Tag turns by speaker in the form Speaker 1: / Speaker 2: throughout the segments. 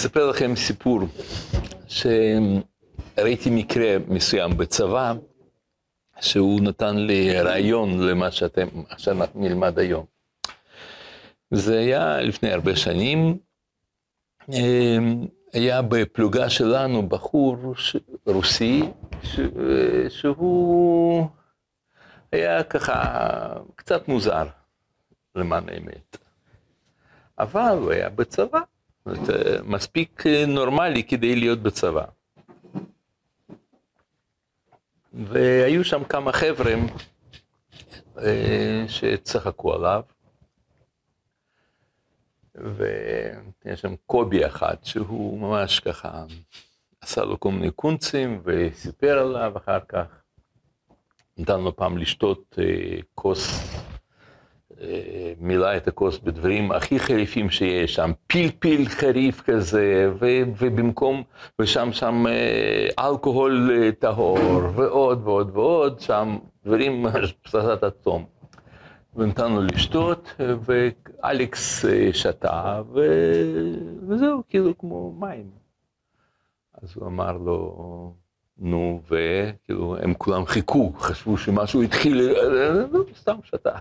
Speaker 1: אספר לכם סיפור, שראיתי מקרה מסוים בצבא, שהוא נתן לי רעיון למה שאתם, שאנחנו נלמד היום. זה היה לפני הרבה שנים, אמ, היה בפלוגה שלנו בחור ש... רוסי, ש... שהוא היה ככה קצת מוזר, למען האמת. אבל הוא היה בצבא, מספיק נורמלי כדי להיות בצבא. והיו שם כמה חבר'ה אה, שצחקו עליו, ויש שם קובי אחד שהוא ממש ככה עשה לו כל מיני קונצים וסיפר עליו אחר כך. נתן לו פעם לשתות אה, כוס, אה, מילא את הכוס בדברים הכי חריפים שיש שם, פלפל חריף כזה, ו, ובמקום, ושם שם אה, אלכוהול אה, טהור, ועוד ועוד ועוד, שם דברים פצצת אטום. ונתן לו לשתות, ואלכס אה, שתה, ו... וזהו, כאילו כמו מים. אז הוא אמר לו, נו, וכאילו, הם כולם חיכו, חשבו שמשהו התחיל, לא, סתם שתה,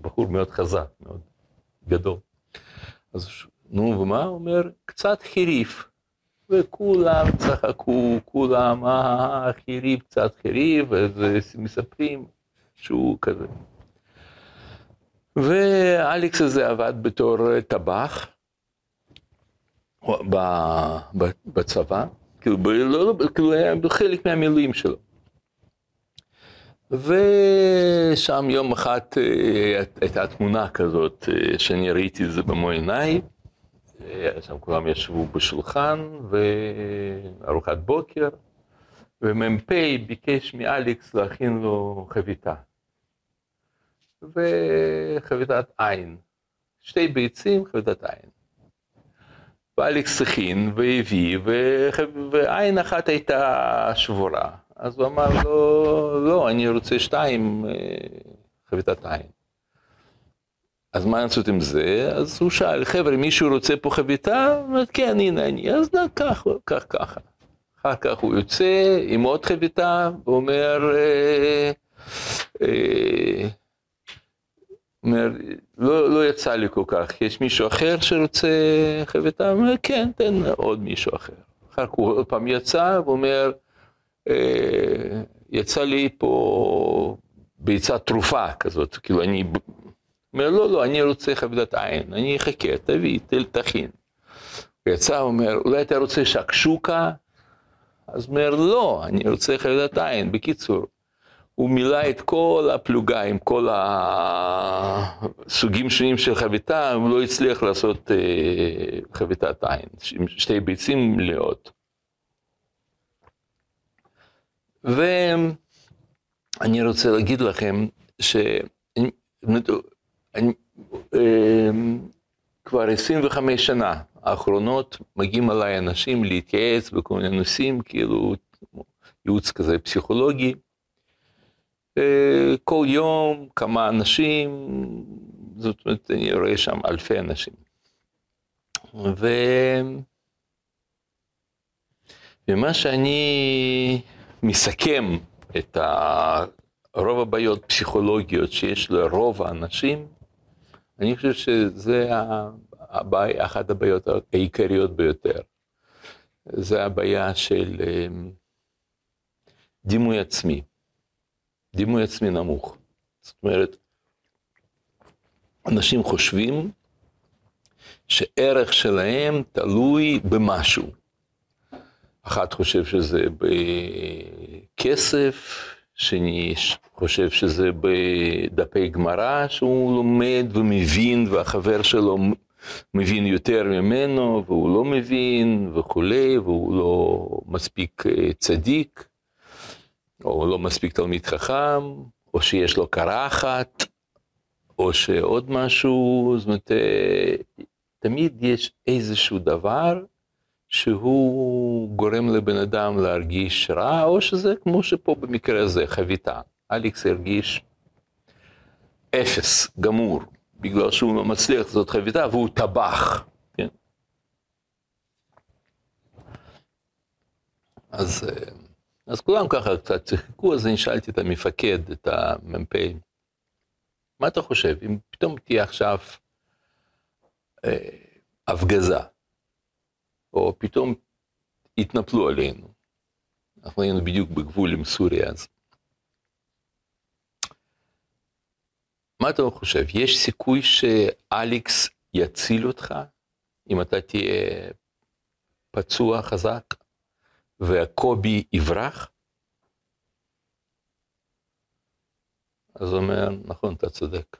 Speaker 1: בחור מאוד חזק, מאוד גדול. אז נו, ומה? הוא אומר, קצת חיריף. וכולם צחקו, כולם, אה, חיריף, קצת חיריף, ומספרים שהוא כזה. ואלכס הזה עבד בתור טבח בצבא, כאילו, לא, לא, כאילו היה חלק מהמילואים שלו. ושם יום אחד אה, הייתה תמונה כזאת, אה, שאני ראיתי את זה במו עיניי, אה, שם כולם ישבו בשולחן, וארוחת בוקר, ומ"פ ביקש מאלכס להכין לו חביתה. וחביתת עין. שתי ביצים, חביתת עין. ואלכס הכין והביא, ועין אחת הייתה שבורה. אז הוא אמר לו, לא, אני רוצה שתיים אה, חביתת עין. אז מה לעשות עם זה? אז הוא שאל, חבר'ה, מישהו רוצה פה חביתה? כן, הנה אני. אז קח, קח ככה. אחר כך הוא יוצא עם עוד חביתה, ואומר, אומר, לא, לא יצא לי כל כך, יש מישהו אחר שרוצה חביתה? הוא אומר, כן, תן עוד מישהו אחר. אחר כך הוא עוד פעם יצא ואומר, אה, יצא לי פה ביצה תרופה כזאת, כאילו אני... אומר, לא, לא, אני רוצה חבילת עין, אני אחכה, תביא, תכין. הוא יצא, אומר, אולי אתה רוצה שקשוקה? אז אומר, לא, אני רוצה חבילת עין. בקיצור, הוא מילא את כל הפלוגה עם כל הסוגים שונים של חביתה, הוא לא הצליח לעשות אה, חביתת עין, עם שתי ביצים מלאות. ואני רוצה להגיד לכם שאני, אה, כבר 25 שנה האחרונות מגיעים אליי אנשים להתייעץ בכל מיני נושאים, כאילו ייעוץ כזה פסיכולוגי. כל יום כמה אנשים, זאת אומרת, אני רואה שם אלפי אנשים. ו... ומה שאני מסכם את רוב הבעיות פסיכולוגיות שיש לרוב האנשים, אני חושב שזה הבעיה, אחת הבעיות העיקריות ביותר. זה הבעיה של אה, דימוי עצמי. דימוי עצמי נמוך. זאת אומרת, אנשים חושבים שערך שלהם תלוי במשהו. אחד חושב שזה בכסף, שני חושב שזה בדפי גמרא שהוא לומד ומבין, והחבר שלו מבין יותר ממנו, והוא לא מבין וכולי, והוא לא מספיק אה, צדיק. או לא מספיק תלמיד חכם, או שיש לו קרחת, או שעוד משהו, זאת אומרת, אה, תמיד יש איזשהו דבר שהוא גורם לבן אדם להרגיש רע, או שזה כמו שפה במקרה הזה, חביתה. אליקס הרגיש אפס, גמור, בגלל שהוא לא מצליח לעשות חביתה והוא טבח, כן? אז, אז כולם ככה קצת שיחקו, אז אני שאלתי את המפקד, את המ"פ, מה אתה חושב, אם פתאום תהיה עכשיו אה, הפגזה, או פתאום יתנפלו עלינו, אנחנו היינו בדיוק בגבול עם סוריה אז. מה אתה חושב, יש סיכוי שאליקס יציל אותך אם אתה תהיה פצוע חזק והקובי יברח? אז הוא אומר, נכון, אתה צודק.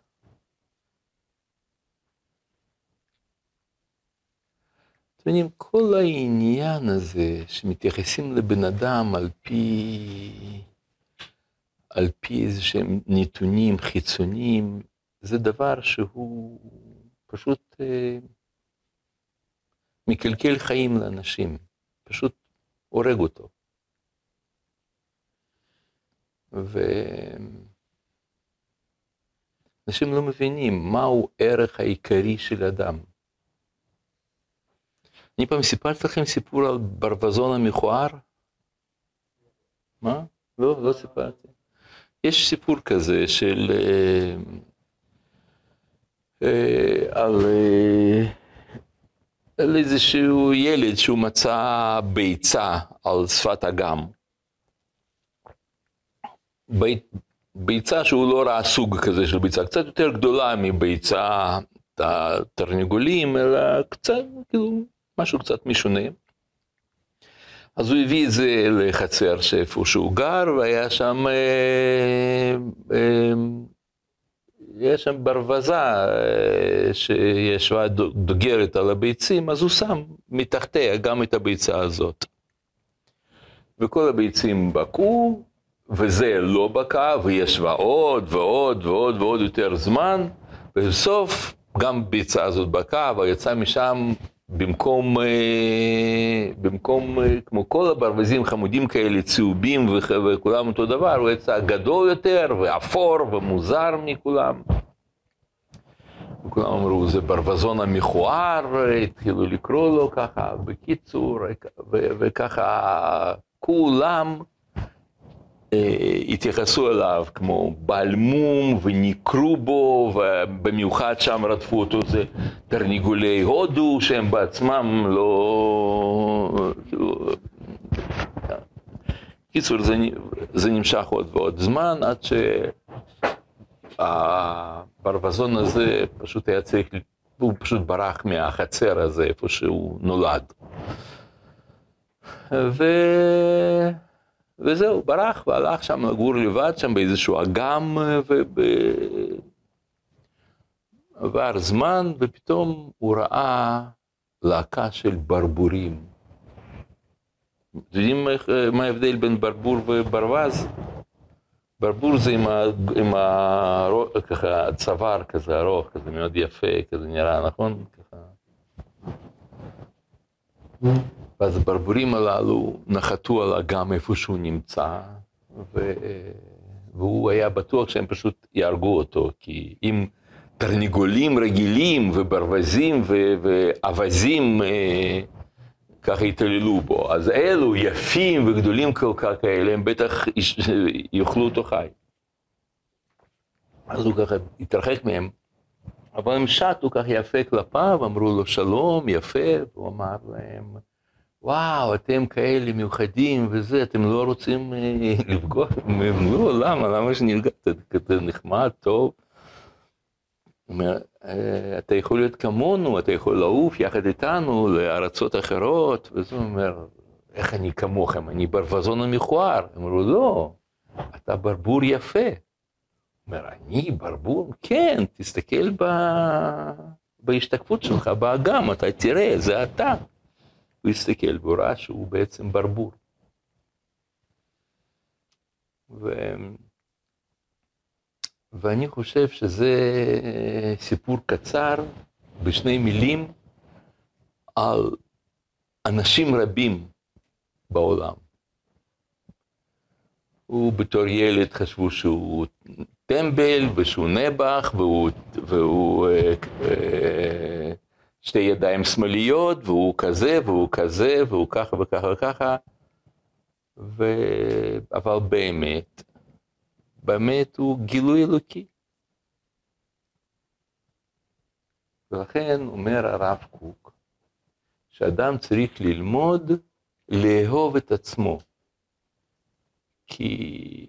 Speaker 1: אתם יודעים, כל העניין הזה שמתייחסים לבן אדם על פי, על פי איזה שהם נתונים חיצוניים, זה דבר שהוא פשוט אה, מקלקל חיים לאנשים, פשוט הורג אותו. ואנשים לא מבינים מהו ערך העיקרי של אדם. אני פעם סיפרתי לכם סיפור על ברווזון המכוער? מה? לא, לא סיפרתי. יש סיפור כזה של... אה, אה, על, אה, על איזשהו ילד שהוא מצא ביצה על שפת אגם. ביצה שהוא לא ראה סוג כזה של ביצה, קצת יותר גדולה מביצה התרנגולים, אלא קצת, כאילו, משהו קצת משונה. אז הוא הביא את זה לחצר שאיפה שהוא גר, והיה שם, אה, אה, היה שם ברווזה אה, שישבה דוגרת על הביצים, אז הוא שם מתחתיה גם את הביצה הזאת. וכל הביצים בקעו, וזה לא בקע, וישבה עוד ועוד ועוד ועוד יותר זמן, ובסוף גם ביצה הזאת בקעה, ויצא משם במקום, אה, במקום אה, כמו כל הברווזים חמודים כאלה, צהובים וכולם אותו דבר, הוא יצא גדול יותר ואפור ומוזר מכולם. וכולם אמרו, זה ברווזון המכוער, התחילו לקרוא לו ככה, בקיצור, וככה כולם התייחסו אליו כמו בעל מום וניקרו בו, ובמיוחד שם רדפו אותו זה תרניגולי הודו, שהם בעצמם לא... קיצור, זה, זה נמשך עוד ועוד זמן, עד שהברווזון הזה פשוט היה צריך, הוא פשוט ברח מהחצר הזה, איפה שהוא נולד. ו... וזהו, ברח והלך שם לגור לבד, שם באיזשהו אגם, ועבר זמן, ופתאום הוא ראה להקה של ברבורים. אתם יודעים מה ההבדל בין ברבור וברווז? ברבור זה עם, ה, עם ה, ככה, הצוואר כזה ארוך, כזה מאוד יפה, כזה נראה, נכון? ככה. ואז הברבורים הללו נחתו על אגם איפה שהוא נמצא, ו... והוא היה בטוח שהם פשוט יהרגו אותו, כי אם תרנגולים רגילים וברווזים ו... ואווזים אה, ככה התעללו בו, אז אלו יפים וגדולים כל כך כאלה, הם בטח יאכלו אותו חי. אז הוא ככה התרחק מהם, אבל הם שטו ככה יפה כלפיו, אמרו לו שלום, יפה, והוא אמר להם, וואו, אתם כאלה מיוחדים וזה, אתם לא רוצים אה, לפגוע? לא, למה? למה שנרגעת? אתה נחמד, טוב. אה, אתה יכול להיות כמונו, אתה יכול לעוף יחד איתנו לארצות אחרות, וזה אומר, איך אני כמוכם? אני ברווזון המכוער. אמרו, לא, אתה ברבור יפה. אומר, אני ברבור? כן, תסתכל ב... בהשתקפות שלך באגם, אתה תראה, זה אתה. הוא הסתכל והוא ראה שהוא בעצם ברבור. ו... ואני חושב שזה סיפור קצר בשני מילים על אנשים רבים בעולם. הוא בתור ילד חשבו שהוא טמבל ושהוא נעבך והוא, והוא אה, אה, שתי ידיים שמאליות, והוא כזה, והוא כזה, והוא ככה וככה וככה, ו... אבל באמת, באמת הוא גילוי אלוקי. ולכן אומר הרב קוק, שאדם צריך ללמוד לאהוב את עצמו. כי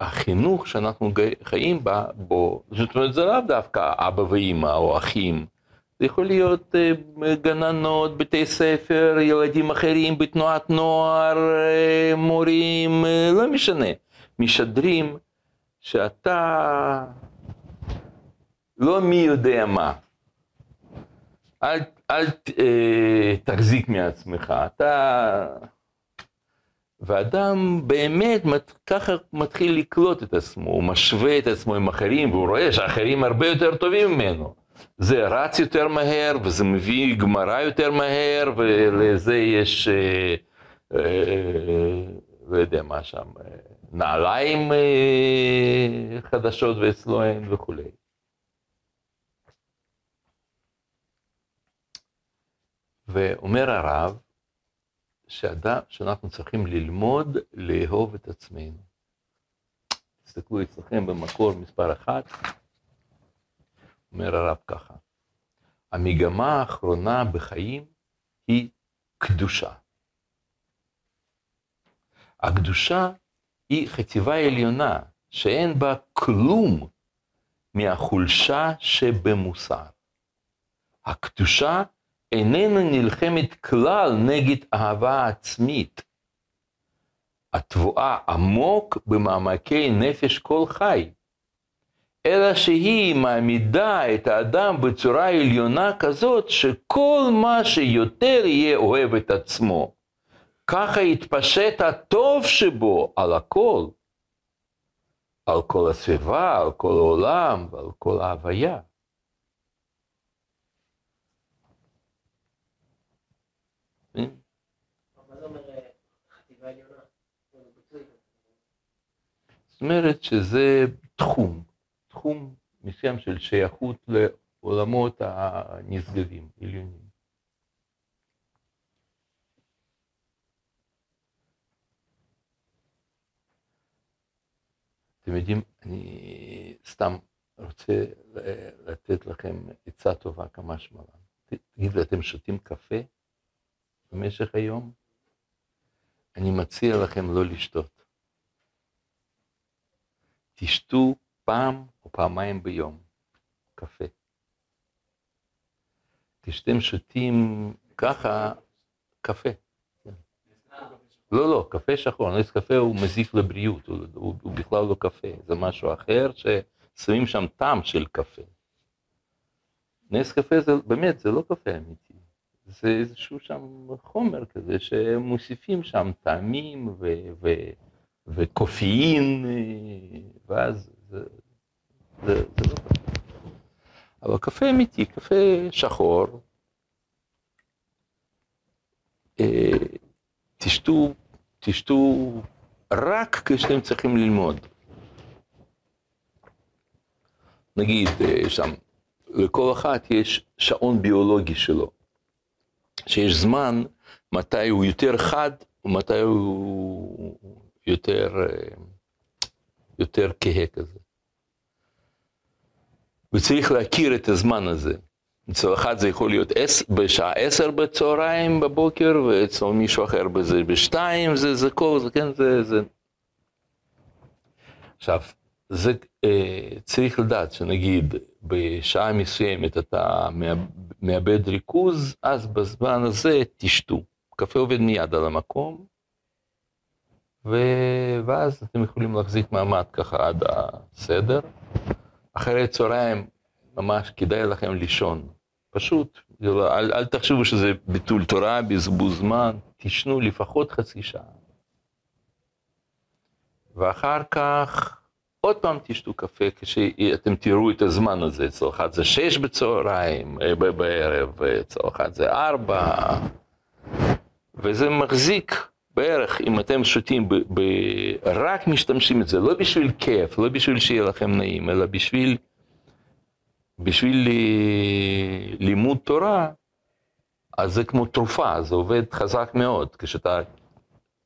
Speaker 1: החינוך שאנחנו חיים בה, בו, זאת אומרת, זה לאו דווקא אבא ואימא או אחים, זה יכול להיות אה, גננות, בתי ספר, ילדים אחרים בתנועת נוער, אה, מורים, אה, לא משנה. משדרים שאתה לא מי יודע מה. אל, אל אה, תחזיק מעצמך, אתה... ואדם באמת ככה מתחיל לקלוט את עצמו, הוא משווה את עצמו עם אחרים, והוא רואה שאחרים הרבה יותר טובים ממנו. זה רץ יותר מהר, וזה מביא גמרא יותר מהר, ולזה יש, אה, אה, לא יודע מה שם, אה, נעליים אה, חדשות ואצלו אין וכולי. ואומר הרב, שאדם, שאנחנו צריכים ללמוד לאהוב את עצמנו. תסתכלו אצלכם במקור מספר אחת, אומר הרב ככה, המגמה האחרונה בחיים היא קדושה. הקדושה היא חטיבה עליונה שאין בה כלום מהחולשה שבמוסר. הקדושה איננה נלחמת כלל נגד אהבה עצמית, התבואה עמוק במעמקי נפש כל חי, אלא שהיא מעמידה את האדם בצורה עליונה כזאת שכל מה שיותר יהיה אוהב את עצמו, ככה יתפשט הטוב שבו על הכל, על כל הסביבה, על כל העולם ועל כל ההוויה. זאת אומרת שזה תחום, תחום מסוים של שייכות לעולמות הנשגבים, עליונים. אתם יודעים, אני סתם רוצה לתת לכם עצה טובה כמה שמלן. תגידו, אתם שותים קפה במשך היום? אני מציע לכם לא לשתות. תשתו פעם או פעמיים ביום קפה. כשאתם שותים ככה, קפה. לא, לא, קפה שחור, נס קפה הוא מזיק לבריאות, הוא, הוא, הוא בכלל לא קפה, זה משהו אחר ששמים שם טעם של קפה. נס קפה זה באמת, זה לא קפה אמיתי, זה איזשהו שם חומר כזה שמוסיפים שם טעמים ו... ו וקופאין, ואז זה, זה, זה לא קפה. אבל קפה אמיתי, קפה שחור, אה, תשתו, תשתו רק כשאתם צריכים ללמוד. נגיד, אה, שם, לכל אחת יש שעון ביולוגי שלו, שיש זמן מתי הוא יותר חד ומתי הוא יותר, אה, יותר כהה כזה. וצריך להכיר את הזמן הזה. אצל אחד זה יכול להיות בשעה עשר בצהריים בבוקר, ואצל מישהו אחר בזה בשתיים, זה, זה כל זה, כן, זה, זה. עכשיו, זה אה, צריך לדעת שנגיד בשעה מסוימת אתה מאבד ריכוז, אז בזמן הזה תשתו. קפה עובד מיד על המקום, ו... ואז אתם יכולים להחזיק מעמד ככה עד הסדר. אחרי צהריים ממש כדאי לכם לישון. פשוט, אל, אל תחשבו שזה ביטול תורה, בזבוז זמן, תישנו לפחות חצי שעה. ואחר כך עוד פעם תשתו קפה כשאתם תראו את הזמן הזה, אצל אחד זה שש בצהריים, אה, בערב, אצל אחד זה ארבע, וזה מחזיק בערך, אם אתם שותים, ב, ב, רק משתמשים את זה, לא בשביל כיף, לא בשביל שיהיה לכם נעים, אלא בשביל, בשביל לימוד תורה, אז זה כמו תרופה, זה עובד חזק מאוד. כשאתה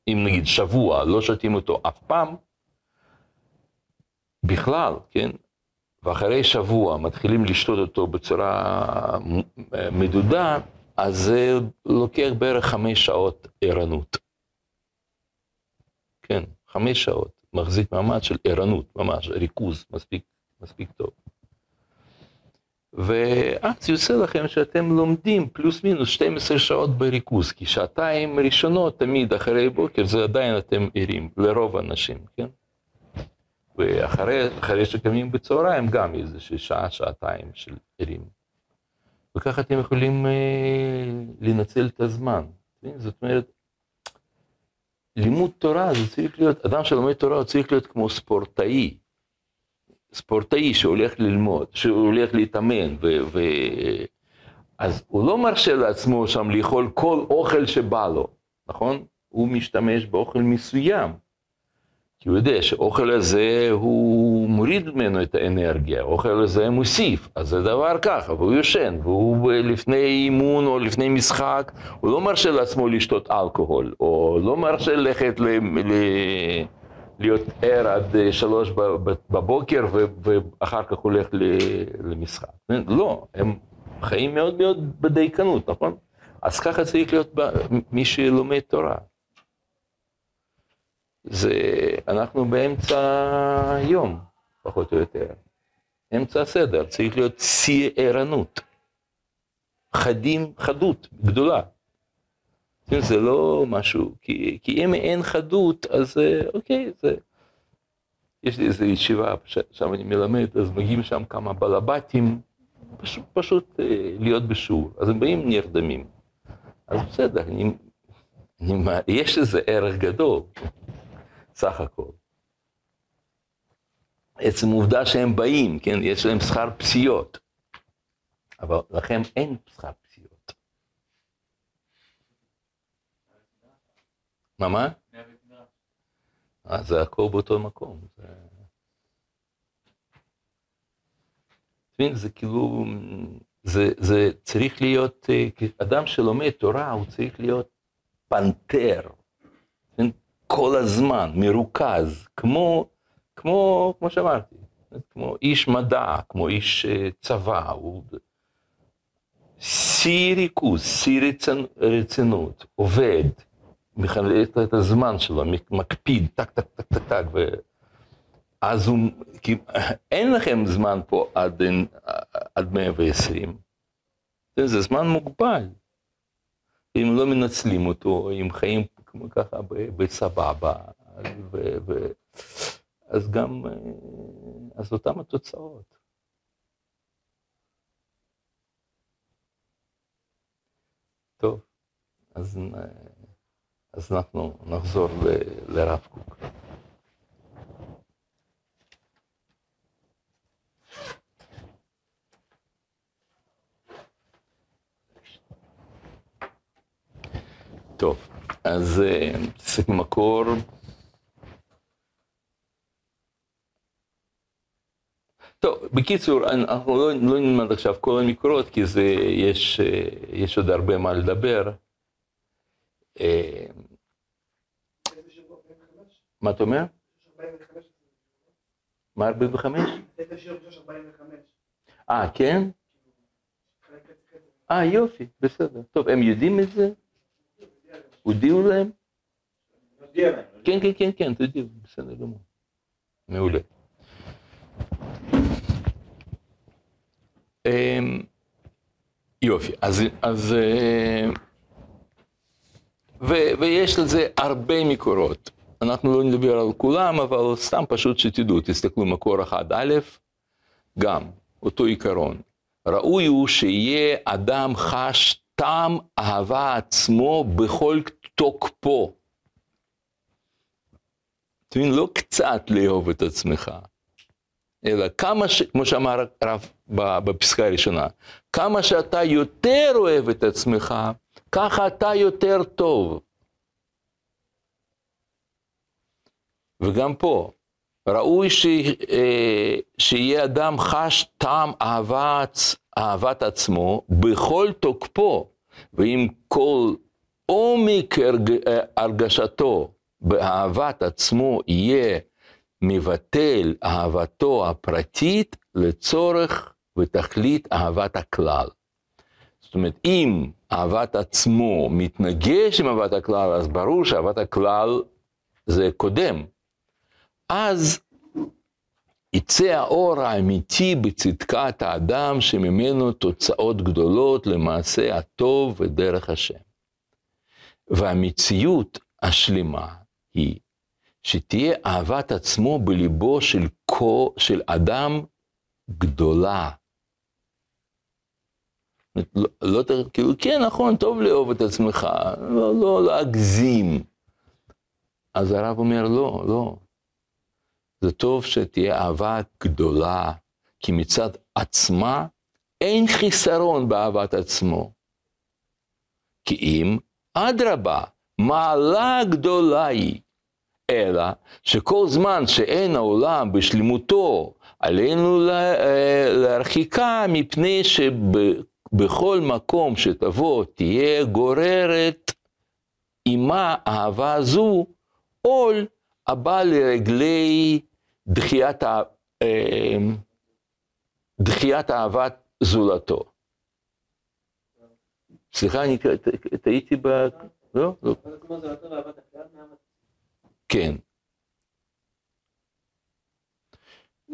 Speaker 1: אם נגיד שבוע לא שותים אותו אף פעם, בכלל, כן? ואחרי שבוע מתחילים לשתות אותו בצורה מדודה, אז זה לוקח בערך חמש שעות ערנות. כן, חמש שעות, מחזיק מעמד של ערנות, ממש, ריכוז מספיק, מספיק טוב. ואז יוצא לכם שאתם לומדים פלוס מינוס 12 שעות בריכוז, כי שעתיים ראשונות תמיד אחרי בוקר זה עדיין אתם ערים, לרוב האנשים, כן? ואחרי שקמים בצהריים גם איזה שעה, שעתיים של ערים. וככה אתם יכולים אה, לנצל את הזמן. זאת אומרת, לימוד תורה זה צריך להיות, אדם שלומד תורה הוא צריך להיות כמו ספורטאי. ספורטאי שהולך ללמוד, שהולך להתאמן, ו, ו... אז הוא לא מרשה לעצמו שם לאכול כל אוכל שבא לו, נכון? הוא משתמש באוכל מסוים. כי הוא יודע שאוכל הזה הוא מוריד ממנו את האנרגיה, האוכל הזה מוסיף, אז זה דבר ככה, והוא יושן, והוא לפני אימון או לפני משחק, הוא לא מרשה לעצמו לשתות אלכוהול, או לא מרשה ללכת ל... ל... להיות ער עד שלוש בבוקר ואחר כך הולך למשחק. לא, הם חיים מאוד מאוד בדייקנות, נכון? אז ככה צריך להיות מי שלומד תורה. זה, אנחנו באמצע היום, פחות או יותר. אמצע הסדר, צריך להיות שיא ערנות. חדים, חדות גדולה. זה לא משהו, כי, כי אם אין חדות, אז אוקיי, זה... יש לי איזו ישיבה, שם אני מלמד, אז מגיעים שם כמה בלבטים, פשוט, פשוט אה, להיות בשיעור. אז הם באים נרדמים. אז בסדר, אני, אני, יש לזה ערך גדול. סך הכל. עצם העובדה שהם באים, כן, יש להם שכר פסיעות, אבל לכם אין שכר פסיעות. מה, מה? אז זה הכל באותו מקום. זה... זה כאילו, זה, זה צריך להיות, אה, אדם שלומד תורה, הוא צריך להיות פנתר. כל הזמן, מרוכז, כמו, כמו, כמו שאמרתי, כמו איש מדע, כמו איש אה, צבא, הוא שיא ריכוז, שיא רצנ... רצינות, עובד, מחלק את הזמן שלו, מקפיד, טק, טק, טק, טק, טק, ואז הוא, כי אין לכם זמן פה עד, עד 120, זה זמן מוגבל. אם לא מנצלים אותו, אם חיים כמו ככה בסבבה, אז גם, אה, אז אותם התוצאות. טוב, אז, אה, אז אנחנו נחזור לרב קוק. טוב. אז נתעסק אה, במקור. טוב, בקיצור, אנחנו לא, לא נלמד עכשיו כל המקורות, כי זה, יש, אה, יש עוד הרבה מה לדבר. אה, מה אתה אומר? מה 45? אה, כן? אה, יופי, בסדר. טוב, הם יודעים את זה? הודיעו להם? כן, כן, כן, כן, תודיעו, בסדר גמור. מעולה. אמ, יופי, אז, אז אה, ו, ויש לזה הרבה מקורות. אנחנו לא נדבר על כולם, אבל סתם פשוט שתדעו, תסתכלו מקור אחד א', גם אותו עיקרון. ראוי הוא שיהיה אדם חש טעם אהבה עצמו בכל תוקפו. אתה מבין, לא קצת לאהוב את עצמך, אלא כמה, ש... כמו שאמר הרב בפסקה הראשונה, כמה שאתה יותר אוהב את עצמך, ככה אתה יותר טוב. וגם פה, ראוי ש... אה, שיהיה אדם חש טעם אהבת, אהבת עצמו בכל תוקפו, ועם כל עומק הרגשתו באהבת עצמו יהיה מבטל אהבתו הפרטית לצורך ותכלית אהבת הכלל. זאת אומרת, אם אהבת עצמו מתנגש עם אהבת הכלל, אז ברור שאהבת הכלל זה קודם. אז יצא האור האמיתי בצדקת האדם שממנו תוצאות גדולות למעשה הטוב ודרך השם. והמציאות השלמה היא שתהיה אהבת עצמו בליבו של, כה, של אדם גדולה. לא, לא, כאילו, כן, נכון, טוב לאהוב את עצמך, לא, לא להגזים. אז הרב אומר, לא, לא. זה טוב שתהיה אהבה גדולה, כי מצד עצמה אין חיסרון באהבת עצמו. כי אם, אדרבה, מעלה גדולה היא, אלא שכל זמן שאין העולם בשלמותו, עלינו אה, להרחיקה מפני שבכל מקום שתבוא תהיה גוררת עימה אהבה זו עול הבא לרגלי דחיית, אה, דחיית אהבת זולתו. סליחה, אני טעיתי ב... לא? לא. כן.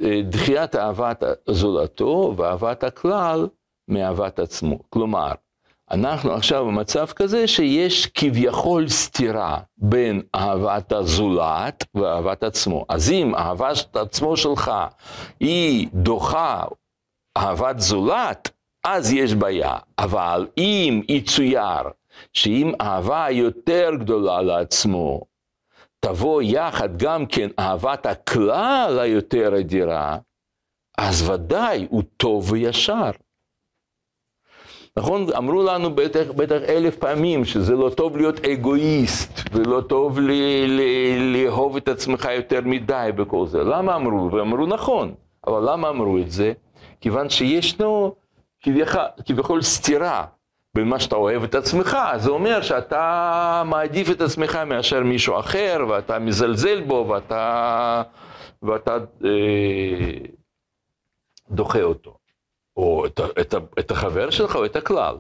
Speaker 1: אה, דחיית אהבת זולתו ואהבת הכלל מאהבת עצמו. כלומר, אנחנו עכשיו במצב כזה שיש כביכול סתירה בין אהבת הזולת ואהבת עצמו. אז אם אהבת עצמו שלך היא דוחה אהבת זולת, אז יש בעיה. אבל אם יצויר שאם אהבה יותר גדולה לעצמו, תבוא יחד גם כן אהבת הכלל היותר אדירה, אז ודאי הוא טוב וישר. נכון? אמרו לנו בטח, בטח אלף פעמים שזה לא טוב להיות אגואיסט, ולא טוב לאהוב את עצמך יותר מדי בכל זה. למה אמרו? ואמרו נכון, אבל למה אמרו את זה? כיוון שישנו כביכול, כביכול סתירה בין מה שאתה אוהב את עצמך, זה אומר שאתה מעדיף את עצמך מאשר מישהו אחר, ואתה מזלזל בו, ואתה, ואתה אה, דוחה אותו. או את, את, את החבר שלך או את הכלל.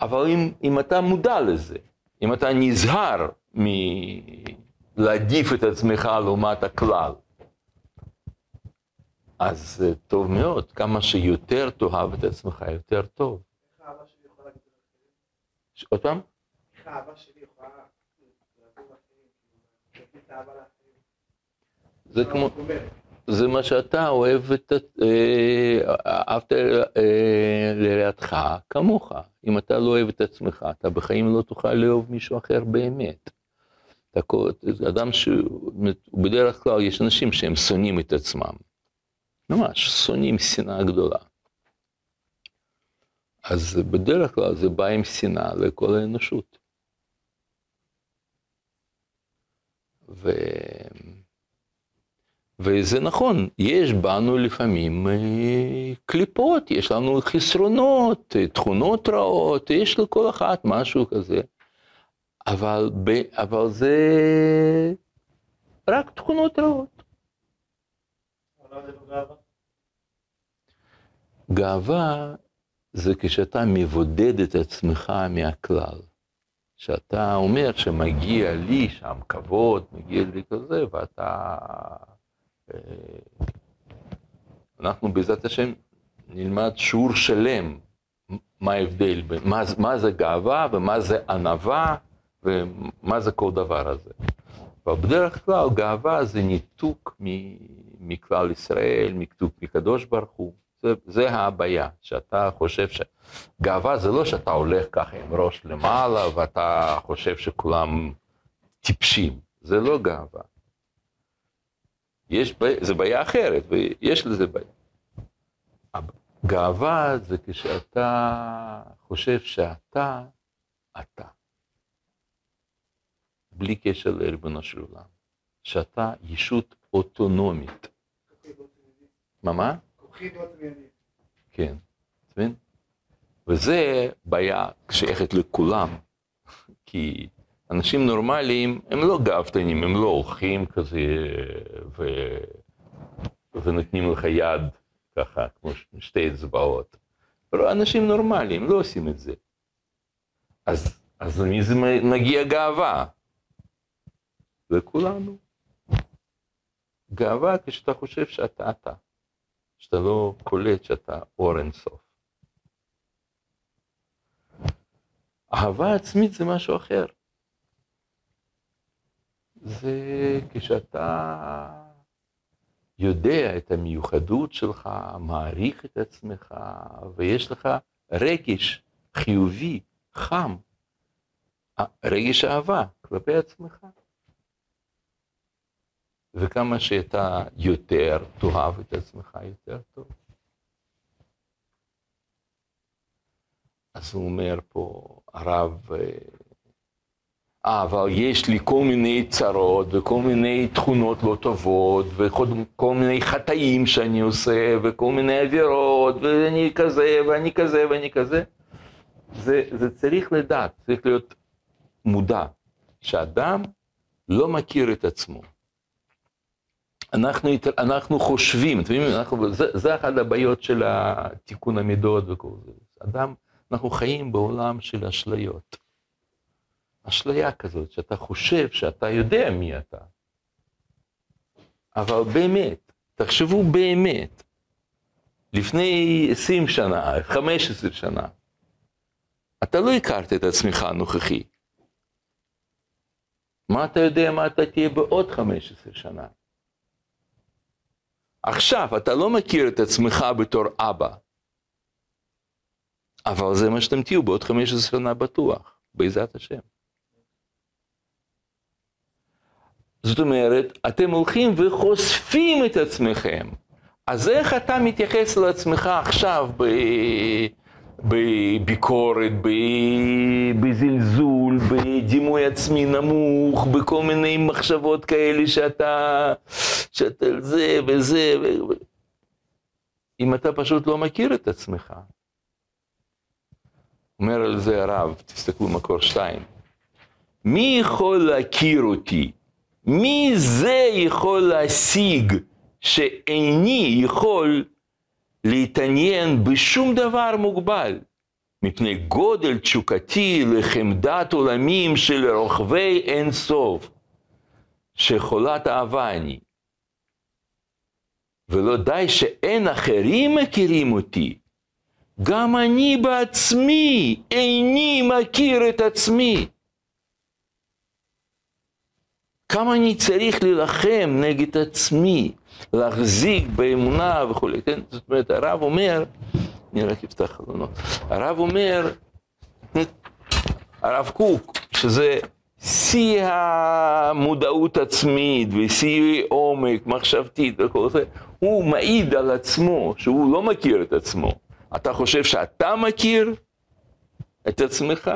Speaker 1: אבל אם, אם אתה מודע לזה, אם אתה נזהר מלהעדיף את עצמך לעומת הכלל, אז טוב מאוד, כמה שיותר תאהב את עצמך, יותר טוב. עוד פעם? זה כמו... זה מה שאתה אוהב את... אה, אהבת אה, לרעתך כמוך. אם אתה לא אוהב את עצמך, אתה בחיים לא תוכל לאהוב מישהו אחר באמת. אתה, אדם שהוא, בדרך כלל יש אנשים שהם שונאים את עצמם. ממש, שונאים שנאה גדולה. אז בדרך כלל זה בא עם שנאה לכל האנושות. ו... וזה נכון, יש בנו לפעמים אה, קליפות, יש לנו חסרונות, אה, תכונות רעות, יש לכל אחת משהו כזה, אבל, ב, אבל זה רק תכונות רעות. גאווה זה כשאתה מבודד את עצמך מהכלל. שאתה אומר שמגיע לי שם כבוד, מגיע לי כזה, ואתה אנחנו בעזרת השם נלמד שיעור שלם מה ההבדל, מה, מה זה גאווה ומה זה ענווה ומה זה כל דבר הזה. אבל בדרך כלל גאווה זה ניתוק מכלל ישראל, ניתוק מקדוש ברוך הוא. זה, זה הבעיה, שאתה חושב ש... גאווה זה לא שאתה הולך ככה עם ראש למעלה ואתה חושב שכולם טיפשים, זה לא גאווה. יש, זה בעיה אחרת, ויש לזה בעיה. גאווה זה כשאתה חושב שאתה, אתה. בלי קשר לריבונו של עולם. שאתה ישות אוטונומית. מה מה? כן, אתה מבין? וזה בעיה שייכת לכולם, כי אנשים נורמליים הם לא גאוותנים, הם לא הולכים כזה ו... ונותנים לך יד ככה, כמו שתי אצבעות. אנשים נורמליים לא עושים את זה. אז, אז למי זה מגיע גאווה? לכולנו. גאווה כשאתה חושב שאתה אתה, שאתה לא קולט שאתה אור אינסוף. אהבה עצמית זה משהו אחר. זה כשאתה יודע את המיוחדות שלך, מעריך את עצמך, ויש לך רגש חיובי, חם, רגש אהבה כלפי עצמך. וכמה שאתה יותר תאהב את עצמך יותר טוב. אז הוא אומר פה, הרב, אה, אבל יש לי כל מיני צרות וכל מיני תכונות לא טובות וכל מיני חטאים שאני עושה וכל מיני עבירות ואני כזה ואני כזה ואני כזה. זה, זה צריך לדעת, צריך להיות מודע, שאדם לא מכיר את עצמו. אנחנו, אנחנו חושבים, אתם יודעים, אנחנו, זה, זה אחת הבעיות של תיקון המידות וכל זה. אדם, אנחנו חיים בעולם של אשליות. אשליה כזאת, שאתה חושב שאתה יודע מי אתה. אבל באמת, תחשבו באמת, לפני 20 שנה, 15 שנה, אתה לא הכרת את עצמך הנוכחי. מה אתה יודע מה אתה תהיה בעוד 15 שנה? עכשיו אתה לא מכיר את עצמך בתור אבא, אבל זה מה שאתם תהיו בעוד 15 שנה בטוח, בעזרת השם. זאת אומרת, אתם הולכים וחושפים את עצמכם. אז איך אתה מתייחס לעצמך עכשיו ב... בביקורת, בזלזול, בדימוי עצמי נמוך, בכל מיני מחשבות כאלה שאתה, שאתה זה וזה, ו... אם אתה פשוט לא מכיר את עצמך. אומר על זה הרב, תסתכלו מקור שתיים. מי יכול להכיר אותי? מי זה יכול להשיג שאיני יכול להתעניין בשום דבר מוגבל, מפני גודל תשוקתי לחמדת עולמים של רוכבי אין סוף, שחולת אהבה אני. ולא די שאין אחרים מכירים אותי, גם אני בעצמי איני מכיר את עצמי. כמה אני צריך להילחם נגד עצמי, להחזיק באמונה וכולי, כן? זאת אומרת, הרב אומר, אני רק אפתח חלונות, הרב אומר, הרב קוק, שזה שיא המודעות עצמית ושיא עומק מחשבתית וכל זה, הוא מעיד על עצמו שהוא לא מכיר את עצמו. אתה חושב שאתה מכיר את עצמך?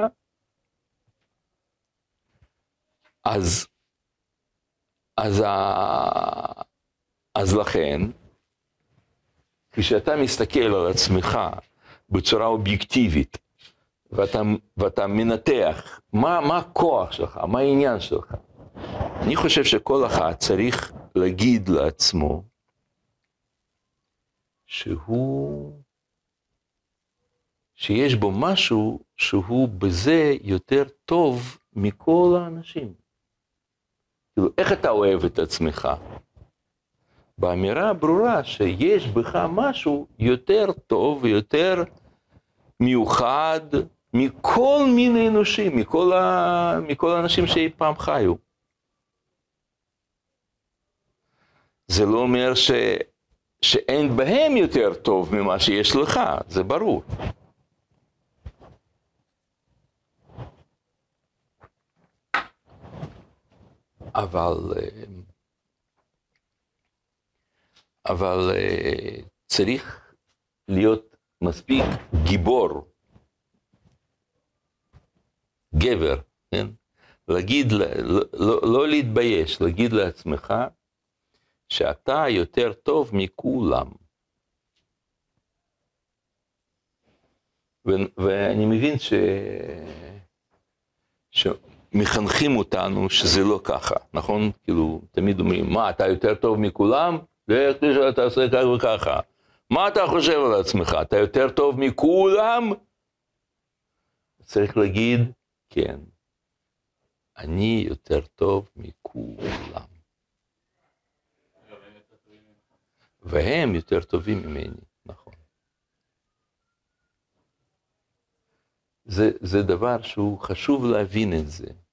Speaker 1: אז, אז, ה... אז לכן, כשאתה מסתכל על עצמך בצורה אובייקטיבית, ואתה, ואתה מנתח מה, מה הכוח שלך, מה העניין שלך, אני חושב שכל אחד צריך להגיד לעצמו שהוא, שיש בו משהו שהוא בזה יותר טוב מכל האנשים. כאילו, איך אתה אוהב את עצמך? באמירה ברורה שיש בך משהו יותר טוב ויותר מיוחד מכל מין אנושים, מכל, ה... מכל האנשים שאי פעם חיו. זה לא אומר ש... שאין בהם יותר טוב ממה שיש לך, זה ברור. אבל אה, אבל uh, צריך להיות מספיק גיבור, גבר, כן? להגיד, לא, לא, לא להתבייש, להגיד לעצמך שאתה יותר טוב מכולם. ו- ואני מבין ש... מחנכים אותנו שזה לא ככה, נכון? כאילו, תמיד אומרים, מה, אתה יותר טוב מכולם? ואיך אתה עושה ככה וככה. מה אתה חושב על עצמך? אתה יותר טוב מכולם? צריך להגיד, כן, אני יותר טוב מכולם. והם יותר טובים ממני, נכון. זה, זה דבר שהוא חשוב להבין את זה.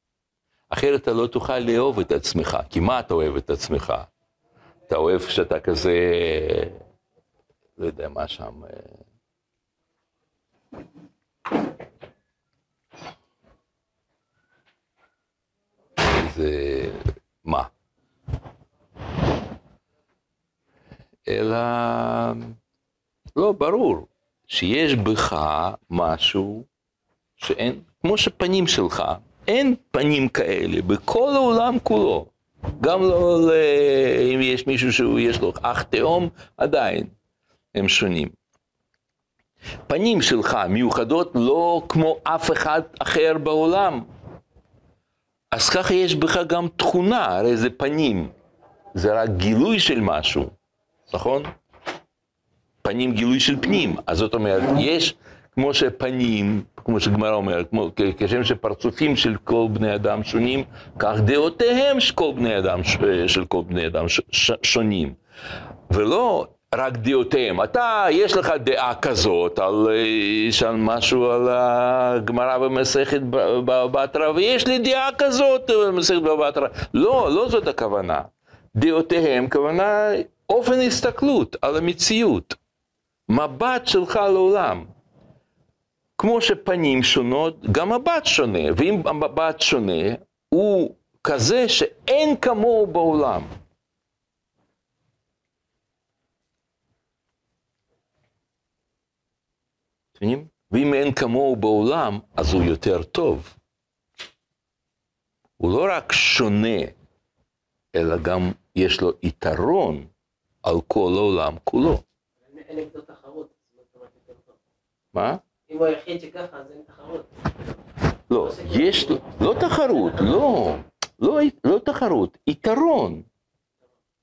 Speaker 1: אחרת אתה לא תוכל לאהוב את עצמך, כי מה אתה אוהב את עצמך? אתה אוהב שאתה כזה, לא יודע מה שם. אה, זה מה? אלא, לא, ברור, שיש בך משהו שאין, כמו שפנים שלך, אין פנים כאלה בכל העולם כולו. גם לא אם יש מישהו שיש לו אח תאום, עדיין הם שונים. פנים שלך מיוחדות לא כמו אף אחד אחר בעולם. אז ככה יש בך גם תכונה, הרי זה פנים, זה רק גילוי של משהו, נכון? פנים גילוי של פנים, אז זאת אומרת, יש כמו שפנים, כמו שגמרא אומרת, כשם שפרצופים של כל בני אדם שונים, כך דעותיהם של כל בני אדם, של כל בני אדם ש, ש, שונים. ולא רק דעותיהם. אתה, יש לך דעה כזאת על שם משהו על הגמרא במסכת בתרא, ויש לי דעה כזאת במסכת בתרא. לא, לא זאת הכוונה. דעותיהם, כוונה אופן הסתכלות על המציאות. מבט שלך לעולם. כמו שפנים שונות, גם מבט שונה, ואם המבט שונה, הוא כזה שאין כמוהו בעולם. מבינים? ואם אין כמוהו בעולם, אז הוא יותר טוב. הוא לא רק שונה, אלא גם יש לו יתרון על כל העולם כולו. מה?
Speaker 2: אם הוא היחיד שככה, אז אין תחרות.
Speaker 1: לא, יש, לא תחרות, לא, לא, לא תחרות, יתרון.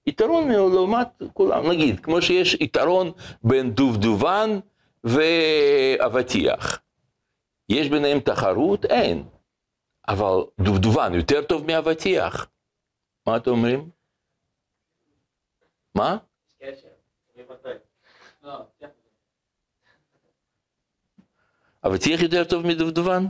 Speaker 1: יתרון לעומת כולם, נגיד, כמו שיש יתרון בין דובדובן ואבטיח. יש ביניהם תחרות? אין. אבל דובדובן יותר טוב מאבטיח. מה אתם אומרים? מה? אבטיח יותר טוב מדובדובן?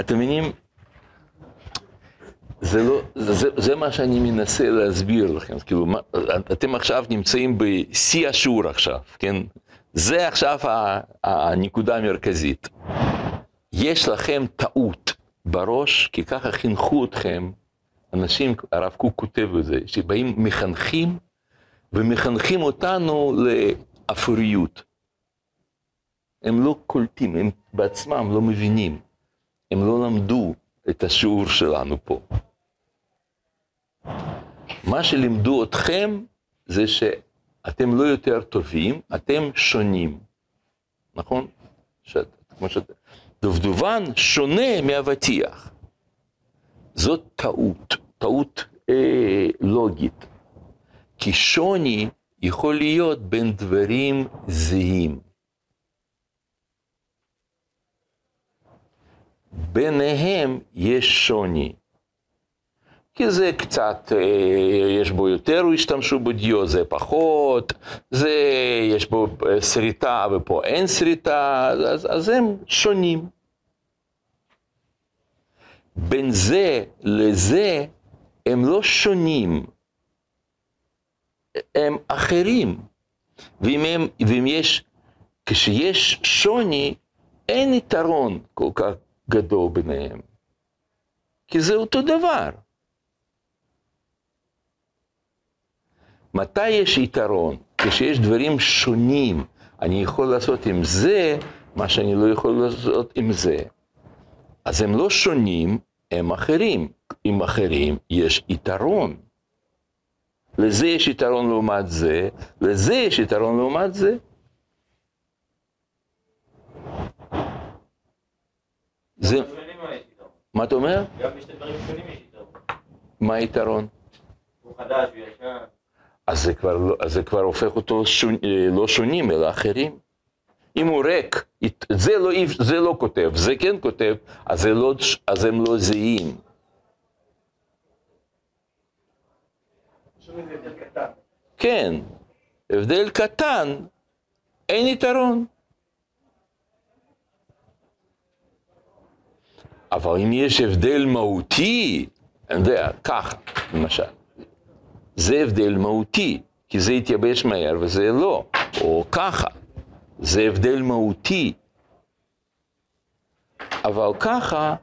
Speaker 1: אתם מבינים? זה, לא, זה, זה מה שאני מנסה להסביר לכם, כאילו, מה, אתם עכשיו נמצאים בשיא השיעור עכשיו, כן? זה עכשיו הנקודה המרכזית. יש לכם טעות בראש, כי ככה חינכו אתכם אנשים, הרב קוק כותב בזה, שבאים מחנכים, ומחנכים אותנו לאפוריות. הם לא קולטים, הם בעצמם לא מבינים, הם לא למדו את השיעור שלנו פה. מה שלימדו אתכם זה שאתם לא יותר טובים, אתם שונים, נכון? שאת, כמו שאת... דובדובן שונה מאבטיח. זאת טעות, טעות אה, לוגית. כי שוני יכול להיות בין דברים זהים. ביניהם יש שוני. כי זה קצת, אה, יש בו יותר, השתמשו בדיו, זה פחות, זה, יש בו אה, שריטה ופה אין שריטה, אז, אז הם שונים. בין זה לזה הם לא שונים, הם אחרים. ואם, הם, ואם יש, כשיש שוני, אין יתרון כל כך גדול ביניהם, כי זה אותו דבר. מתי יש יתרון? כשיש דברים שונים, אני יכול לעשות עם זה מה שאני לא יכול לעשות עם זה. אז הם לא שונים, הם אחרים. עם אחרים יש יתרון. לזה יש יתרון לעומת זה, לזה יש יתרון לעומת זה. זה. מה אתה אומר?
Speaker 3: גם בשני דברים שונים יש יתרון.
Speaker 1: מה היתרון?
Speaker 3: הוא חדש, הוא ישן.
Speaker 1: אז זה כבר, לא- אז זה כבר הופך אותו שונ, אה, לא שונים, אלא אחרים. אם הוא ריק, זה לא, זה לא כותב, זה כן כותב, אז, זה לא, אז הם לא זהים. כן, הבדל קטן, אין יתרון. אבל אם יש הבדל מהותי, אני יודע, ככה, למשל, זה הבדל מהותי, כי זה יתייבש מהר וזה לא, או ככה, זה הבדל מהותי. אבל ככה,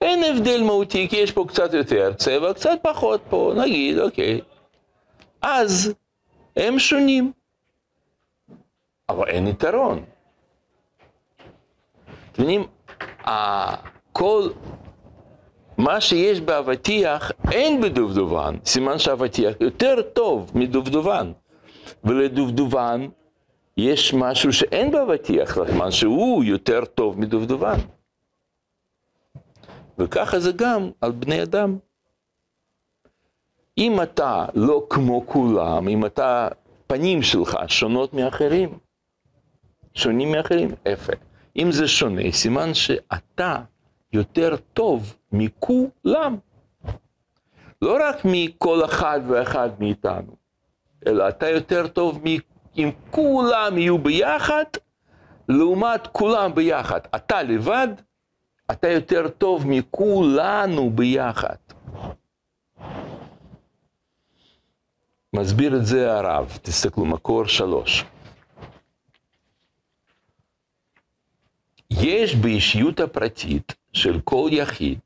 Speaker 1: אין הבדל מהותי, כי יש פה קצת יותר צבע, קצת פחות פה, נגיד, אוקיי. אז הם שונים, אבל אין יתרון. אתם מבינים, כל מה שיש באבטיח אין בדובדובן, סימן שאבטיח יותר טוב מדובדובן, ולדובדובן יש משהו שאין באבטיח, סימן שהוא יותר טוב מדובדובן. וככה זה גם על בני אדם. אם אתה לא כמו כולם, אם אתה, פנים שלך שונות מאחרים, שונים מאחרים, יפה. אם זה שונה, סימן שאתה יותר טוב מכולם. לא רק מכל אחד ואחד מאיתנו, אלא אתה יותר טוב. אם כולם יהיו ביחד, לעומת כולם ביחד. אתה לבד, אתה יותר טוב מכולנו ביחד. מסביר את זה הרב, תסתכלו, מקור שלוש. יש באישיות הפרטית של כל יחיד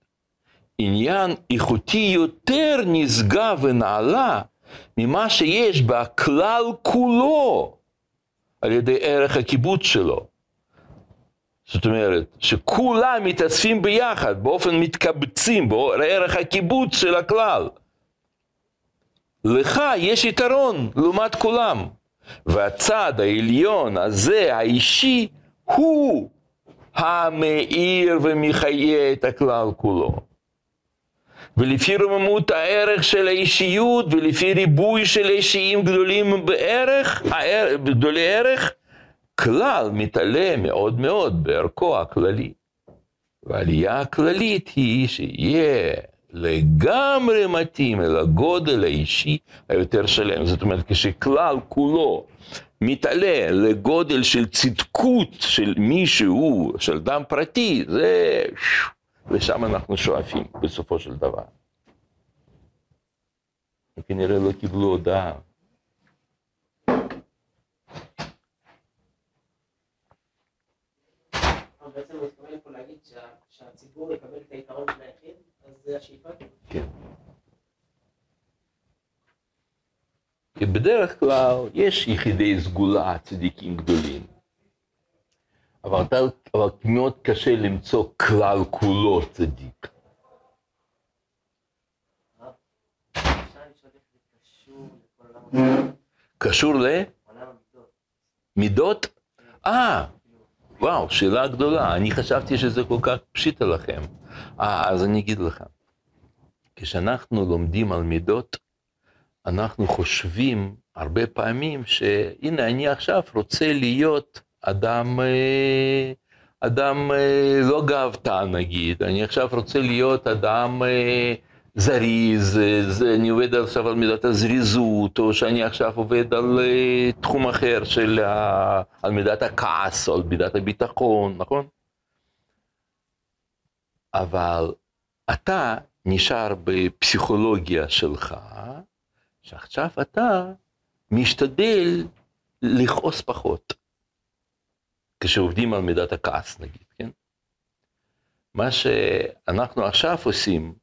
Speaker 1: עניין איכותי יותר נשגב ונעלה ממה שיש בכלל כולו על ידי ערך הקיבוץ שלו. זאת אומרת, שכולם מתאספים ביחד, באופן מתקבצים, בערך הקיבוץ של הכלל. לך יש יתרון לעומת כולם. והצד העליון הזה, האישי, הוא המאיר ומחיה את הכלל כולו. ולפי רוממות הערך של האישיות ולפי ריבוי של אישיים גדולים בערך, הער- גדולי ערך, כלל מתעלה מאוד מאוד בערכו הכללי. והעלייה הכללית היא שיהיה לגמרי מתאים אל הגודל האישי היותר שלם. זאת אומרת, כשכלל כולו מתעלה לגודל של צדקות של מישהו, של אדם פרטי, זה... לשם אנחנו שואפים בסופו של דבר. הם כנראה לא קיבלו הודעה.
Speaker 2: אבל בעצם הוא מתכוון פה להגיד שה- שהציבור יקבל את היתרון של היחיד, אז זה השאיפה?
Speaker 1: כן. כי בדרך כלל יש יחידי סגולה, צדיקים גדולים. אבל, אתה, אבל מאוד קשה למצוא כלל כולו צדיק.
Speaker 2: קשור המידות.
Speaker 1: למידות? אה, וואו, שאלה גדולה. אני חשבתי שזה כל כך פשיטה לכם. אה, אז אני אגיד לך. כשאנחנו לומדים על מידות, אנחנו חושבים הרבה פעמים שהנה, אני עכשיו רוצה להיות אדם, אה, אדם אה, לא גאוותן נגיד, אני עכשיו רוצה להיות אדם אה, זריז, אני עובד עכשיו על מידת הזריזות, או שאני עכשיו עובד על תחום אחר של, על מידת הכעס, או על מידת הביטחון, נכון? אבל אתה נשאר בפסיכולוגיה שלך, שעכשיו אתה משתדל לכעוס פחות. כשעובדים על מידת הכעס נגיד, כן? מה שאנחנו עכשיו עושים,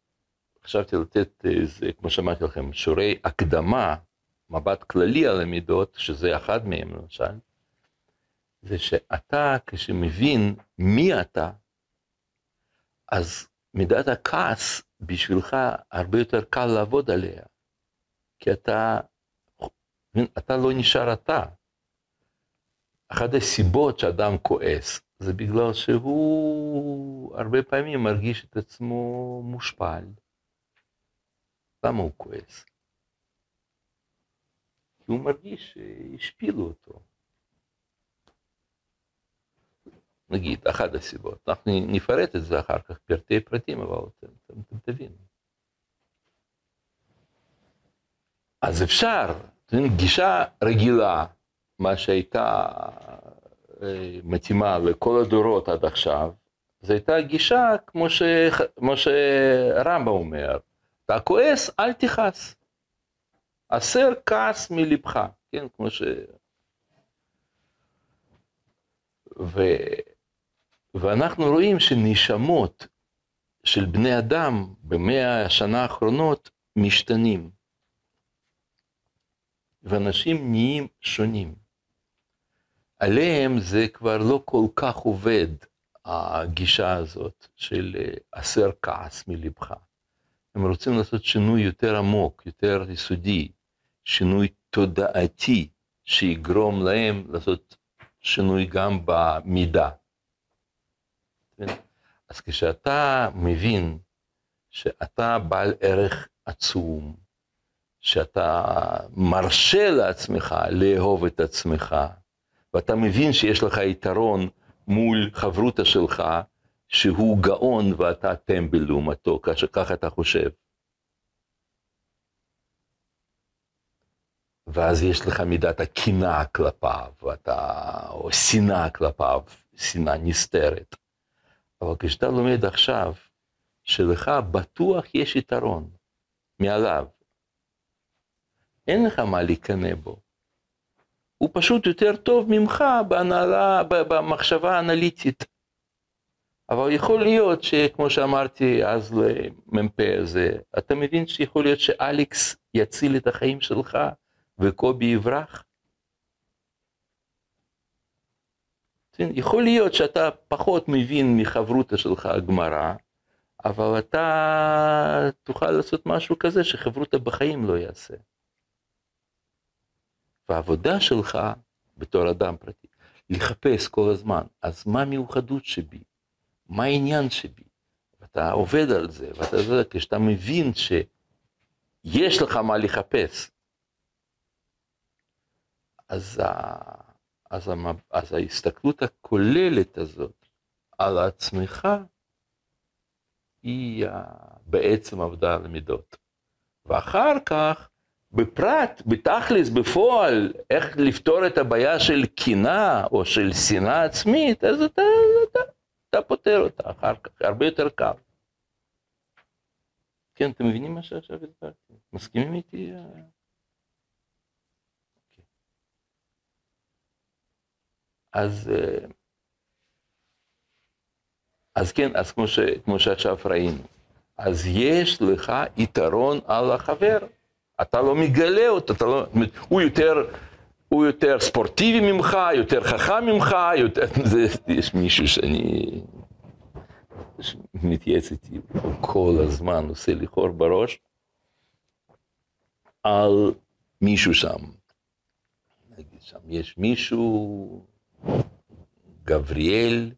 Speaker 1: חשבתי לתת איזה, כמו שאמרתי לכם, שיעורי הקדמה, מבט כללי על המידות, שזה אחד מהם למשל, זה שאתה כשמבין מי אתה, אז מידת הכעס בשבילך הרבה יותר קל לעבוד עליה, כי אתה אתה לא נשאר אתה. אחת הסיבות שאדם כועס זה בגלל שהוא הרבה פעמים מרגיש את עצמו מושפל. למה הוא כועס? כי הוא מרגיש שהשפילו אותו. נגיד, אחת הסיבות. אנחנו נפרט את זה אחר כך, פרטי פרטים, אבל אתם, אתם, אתם תבינו. אז אפשר, גישה רגילה, מה שהייתה אה, מתאימה לכל הדורות עד עכשיו, זו הייתה גישה כמו, ש... כמו שרמב"ם אומר, אתה כועס, אל תכעס. הסר כעס מלבך, כן, כמו ש... ו... ואנחנו רואים שנשמות של בני אדם במאה השנה האחרונות משתנים. ואנשים נהיים שונים. עליהם זה כבר לא כל כך עובד, הגישה הזאת של אה, הסר כעס מלבך. הם רוצים לעשות שינוי יותר עמוק, יותר יסודי, שינוי תודעתי, שיגרום להם לעשות שינוי גם במידה. אז כשאתה מבין שאתה בעל ערך עצום, שאתה מרשה לעצמך לאהוב את עצמך, ואתה מבין שיש לך יתרון מול חברותא שלך, שהוא גאון ואתה טמבל לעומתו, ככה אתה חושב. ואז יש לך מידת הקנאה כלפיו, ואתה, או שנאה כלפיו, שנאה נסתרת. אבל כשאתה לומד עכשיו, שלך בטוח יש יתרון מעליו, אין לך מה להיכנע בו. הוא פשוט יותר טוב ממך בהנהלה, במחשבה האנליטית. אבל יכול להיות שכמו שאמרתי אז למ"פ הזה, אתה מבין שיכול להיות שאלכס יציל את החיים שלך וקובי יברח? יכול להיות שאתה פחות מבין מחברותא שלך הגמרא, אבל אתה תוכל לעשות משהו כזה שחברותא בחיים לא יעשה. והעבודה שלך בתור אדם פרטי, לחפש כל הזמן, אז מה המיוחדות שבי? מה העניין שבי? ואתה עובד על זה, ואתה יודע, כשאתה מבין שיש לך מה לחפש, אז, ה... אז, המ... אז ההסתכלות הכוללת הזאת על עצמך, היא בעצם עבודה על המידות. ואחר כך, בפרט, בתכלס, בפועל, איך לפתור את הבעיה של קנאה או של שנאה עצמית, אז אתה, אתה, אתה פותר אותה אחר כך, הרבה יותר קל. כן, אתם מבינים מה שעכשיו הסברתי? מסכימים איתי? אז, אז כן, אז כמו, ש, כמו שעכשיו ראינו, אז יש לך יתרון על החבר. אתה לא מגלה אותו, אתה לא, הוא יותר, הוא יותר ספורטיבי ממך, יותר חכם ממך, יותר, זה, יש מישהו שאני מתייעץ איתי כל הזמן, עושה לי חור בראש, על מישהו שם. נגיד שם, יש מישהו, גבריאל,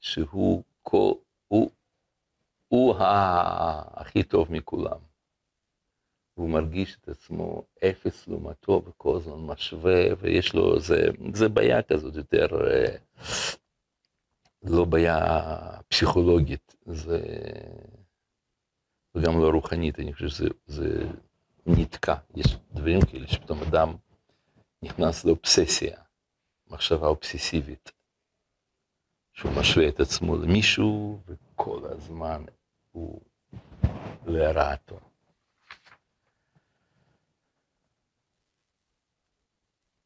Speaker 1: שהוא הוא, הוא, הוא הכי טוב מכולם. והוא מרגיש את עצמו אפס לעומתו וכל הזמן משווה, ויש לו, זה, זה בעיה כזאת יותר, אה, לא בעיה פסיכולוגית, זה וגם לא רוחנית, אני חושב שזה נתקע. יש דברים כאלה שפתאום אדם נכנס לאובססיה, מחשבה אובססיבית, שהוא משווה את עצמו למישהו, וכל הזמן הוא לרעתו.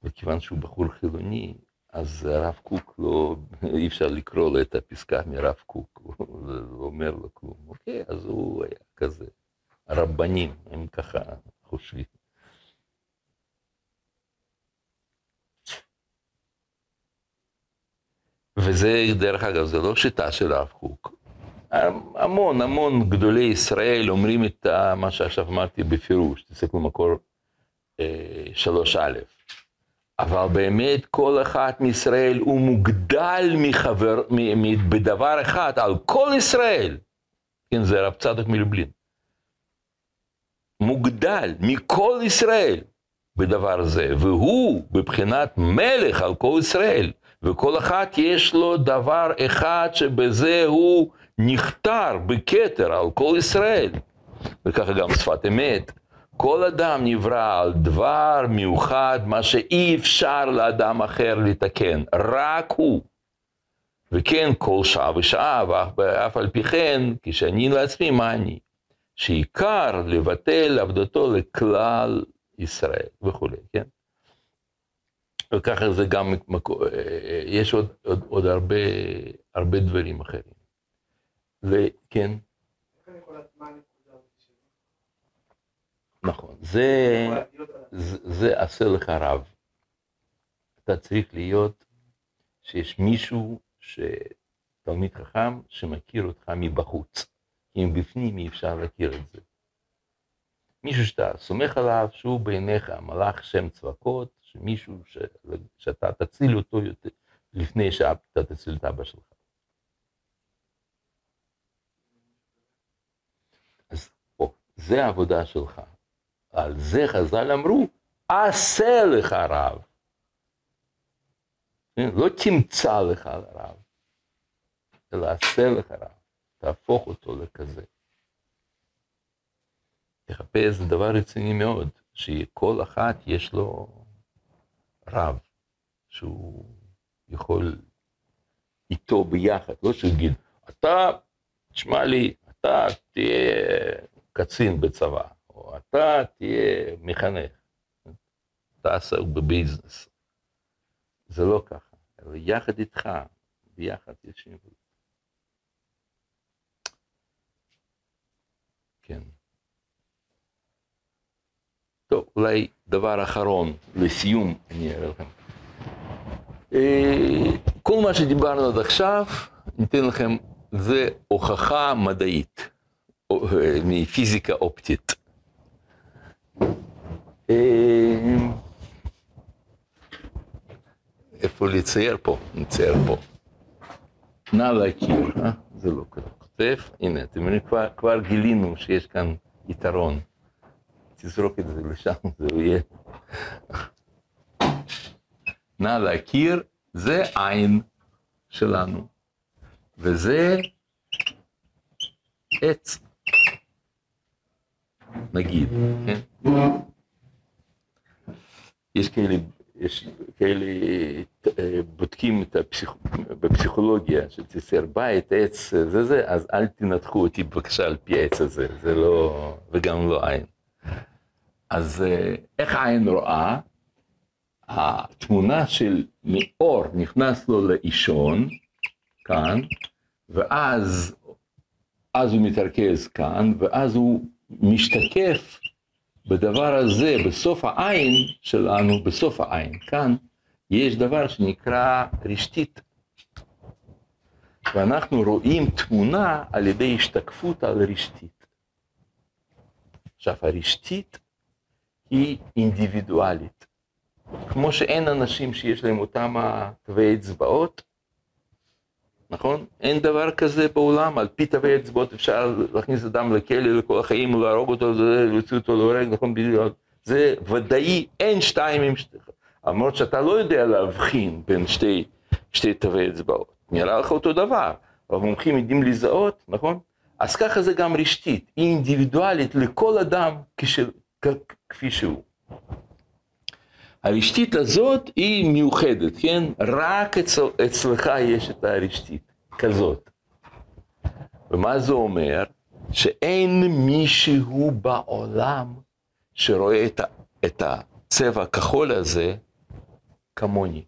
Speaker 1: וכיוון שהוא בחור חילוני, אז הרב קוק לא, אי אפשר לקרוא לו את הפסקה מרב קוק, הוא לא אומר לו כלום. אוקיי, אז הוא היה כזה. הרבנים, הם ככה חושבים. וזה, דרך אגב, זה לא שיטה של הרב קוק. המון, המון גדולי ישראל אומרים את מה שעכשיו אמרתי בפירוש, תסתכלו מקור שלוש א', אבל באמת כל אחד מישראל הוא מוגדל מחבר, מ, מ, בדבר אחד על כל ישראל. כן, זה רב צדוק מלובלין. מוגדל מכל ישראל בדבר זה, והוא בבחינת מלך על כל ישראל, וכל אחד יש לו דבר אחד שבזה הוא נכתר בכתר על כל ישראל. וככה גם שפת אמת. כל אדם נברא על דבר מיוחד, מה שאי אפשר לאדם אחר לתקן, רק הוא. וכן, כל שעה ושעה, ואף על פי כן, כשאני לעצמי, מה אני? שעיקר לבטל עבודתו לכלל ישראל וכולי, כן? וככה זה גם, יש עוד, עוד, עוד הרבה, הרבה דברים אחרים. וכן? נכון, זה, זה, זה עשה לך רב. אתה צריך להיות שיש מישהו, תלמיד חכם, שמכיר אותך מבחוץ. כי מבפנים אי אפשר להכיר את זה. מישהו שאתה סומך עליו, שהוא בעיניך מלאך שם צבקות, שמישהו ש... שאתה תציל אותו יותר, לפני שאתה תציל את אבא שלך. אז פה, זה העבודה שלך. על זה חז"ל אמרו, עשה לך רב. לא תמצא לך רב, אלא עשה לך רב. תהפוך אותו לכזה. תחפש, דבר רציני מאוד, שכל אחת יש לו רב, שהוא יכול איתו ביחד, לא שהוא יגיד, אתה, תשמע לי, אתה תהיה קצין בצבא, אתה תהיה מחנך, אתה עסק בביזנס. זה לא ככה, אבל יחד איתך, ביחד יושבים. כן. טוב, אולי דבר אחרון, לסיום, אני אראה לכם. אה, כל מה שדיברנו עד עכשיו, ניתן לכם, זה הוכחה מדעית, אה, מפיזיקה אופטית. אה, איפה לצייר פה? נצייר פה. נא להכיר, אה? זה לא. כותב, הנה, אתם כבר, כבר גילינו שיש כאן יתרון. תזרוק את זה לשם, זה יהיה. נא להכיר, זה עין שלנו, וזה עץ, נגיד, כן? יש כאלה יש כאלה אה, בודקים את הפסיכ... בפסיכולוגיה של צייר בית, עץ, זה זה, אז אל תנתחו אותי בבקשה על פי העץ הזה, זה לא, וגם לא עין. אז אה, איך עין רואה? התמונה של מאור נכנס לו לאישון, כאן, ואז אז הוא מתרכז כאן, ואז הוא משתקף בדבר הזה, בסוף העין שלנו, בסוף העין, כאן, יש דבר שנקרא רשתית. ואנחנו רואים תמונה על ידי השתקפות על רשתית. עכשיו, הרשתית היא אינדיבידואלית. כמו שאין אנשים שיש להם אותם תווי אצבעות, נכון? אין דבר כזה בעולם, על פי תווי אצבעות אפשר להכניס אדם לכלא לכל החיים, להרוג אותו, להוציא אותו להורג, נכון? בדיוק. זה ודאי, אין שתיים עם שתי... למרות שאתה לא יודע להבחין בין שתי, שתי תווי אצבעות. נראה לך אותו דבר, אבל מומחים יודעים לזהות, נכון? אז ככה זה גם רשתית, היא אינדיבידואלית לכל אדם כש... כפי שהוא. הרשתית הזאת היא מיוחדת, כן? רק אצל, אצלך יש את הרשתית כזאת. ומה זה אומר? שאין מישהו בעולם שרואה את, את הצבע הכחול הזה כמוני,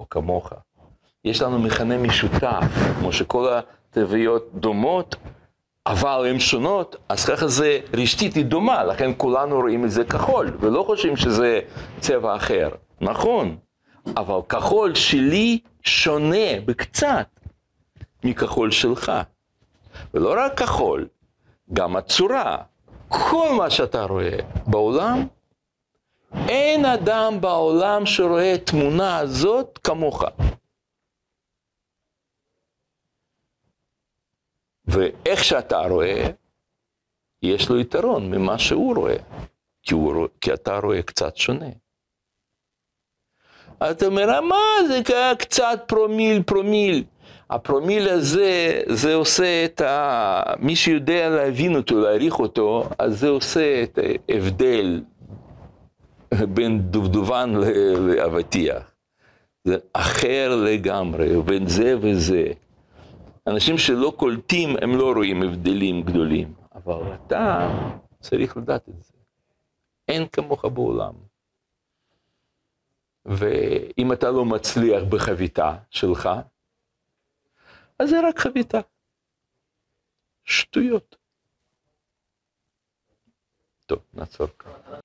Speaker 1: או כמוך. יש לנו מכנה משותף, כמו שכל התוויות דומות, אבל הן שונות, אז ככה זה, רשתית היא דומה, לכן כולנו רואים את זה כחול, ולא חושבים שזה צבע אחר. נכון, אבל כחול שלי שונה בקצת מכחול שלך. ולא רק כחול, גם הצורה, כל מה שאתה רואה בעולם אין אדם בעולם שרואה תמונה הזאת כמוך. ואיך שאתה רואה, יש לו יתרון ממה שהוא רואה, כי, הוא, כי אתה רואה קצת שונה. אתה אומר, מה זה קצת פרומיל, פרומיל. הפרומיל הזה, זה עושה את ה... מי שיודע להבין אותו, להעריך אותו, אז זה עושה את ההבדל בין דובדובן לאבטיח. זה אחר לגמרי, בין זה וזה. אנשים שלא קולטים, הם לא רואים הבדלים גדולים. אבל אתה צריך לדעת את זה. אין כמוך בעולם. ואם אתה לא מצליח בחביתה שלך, אז זה רק חביתה. שטויות. טוב, נעצור כאן.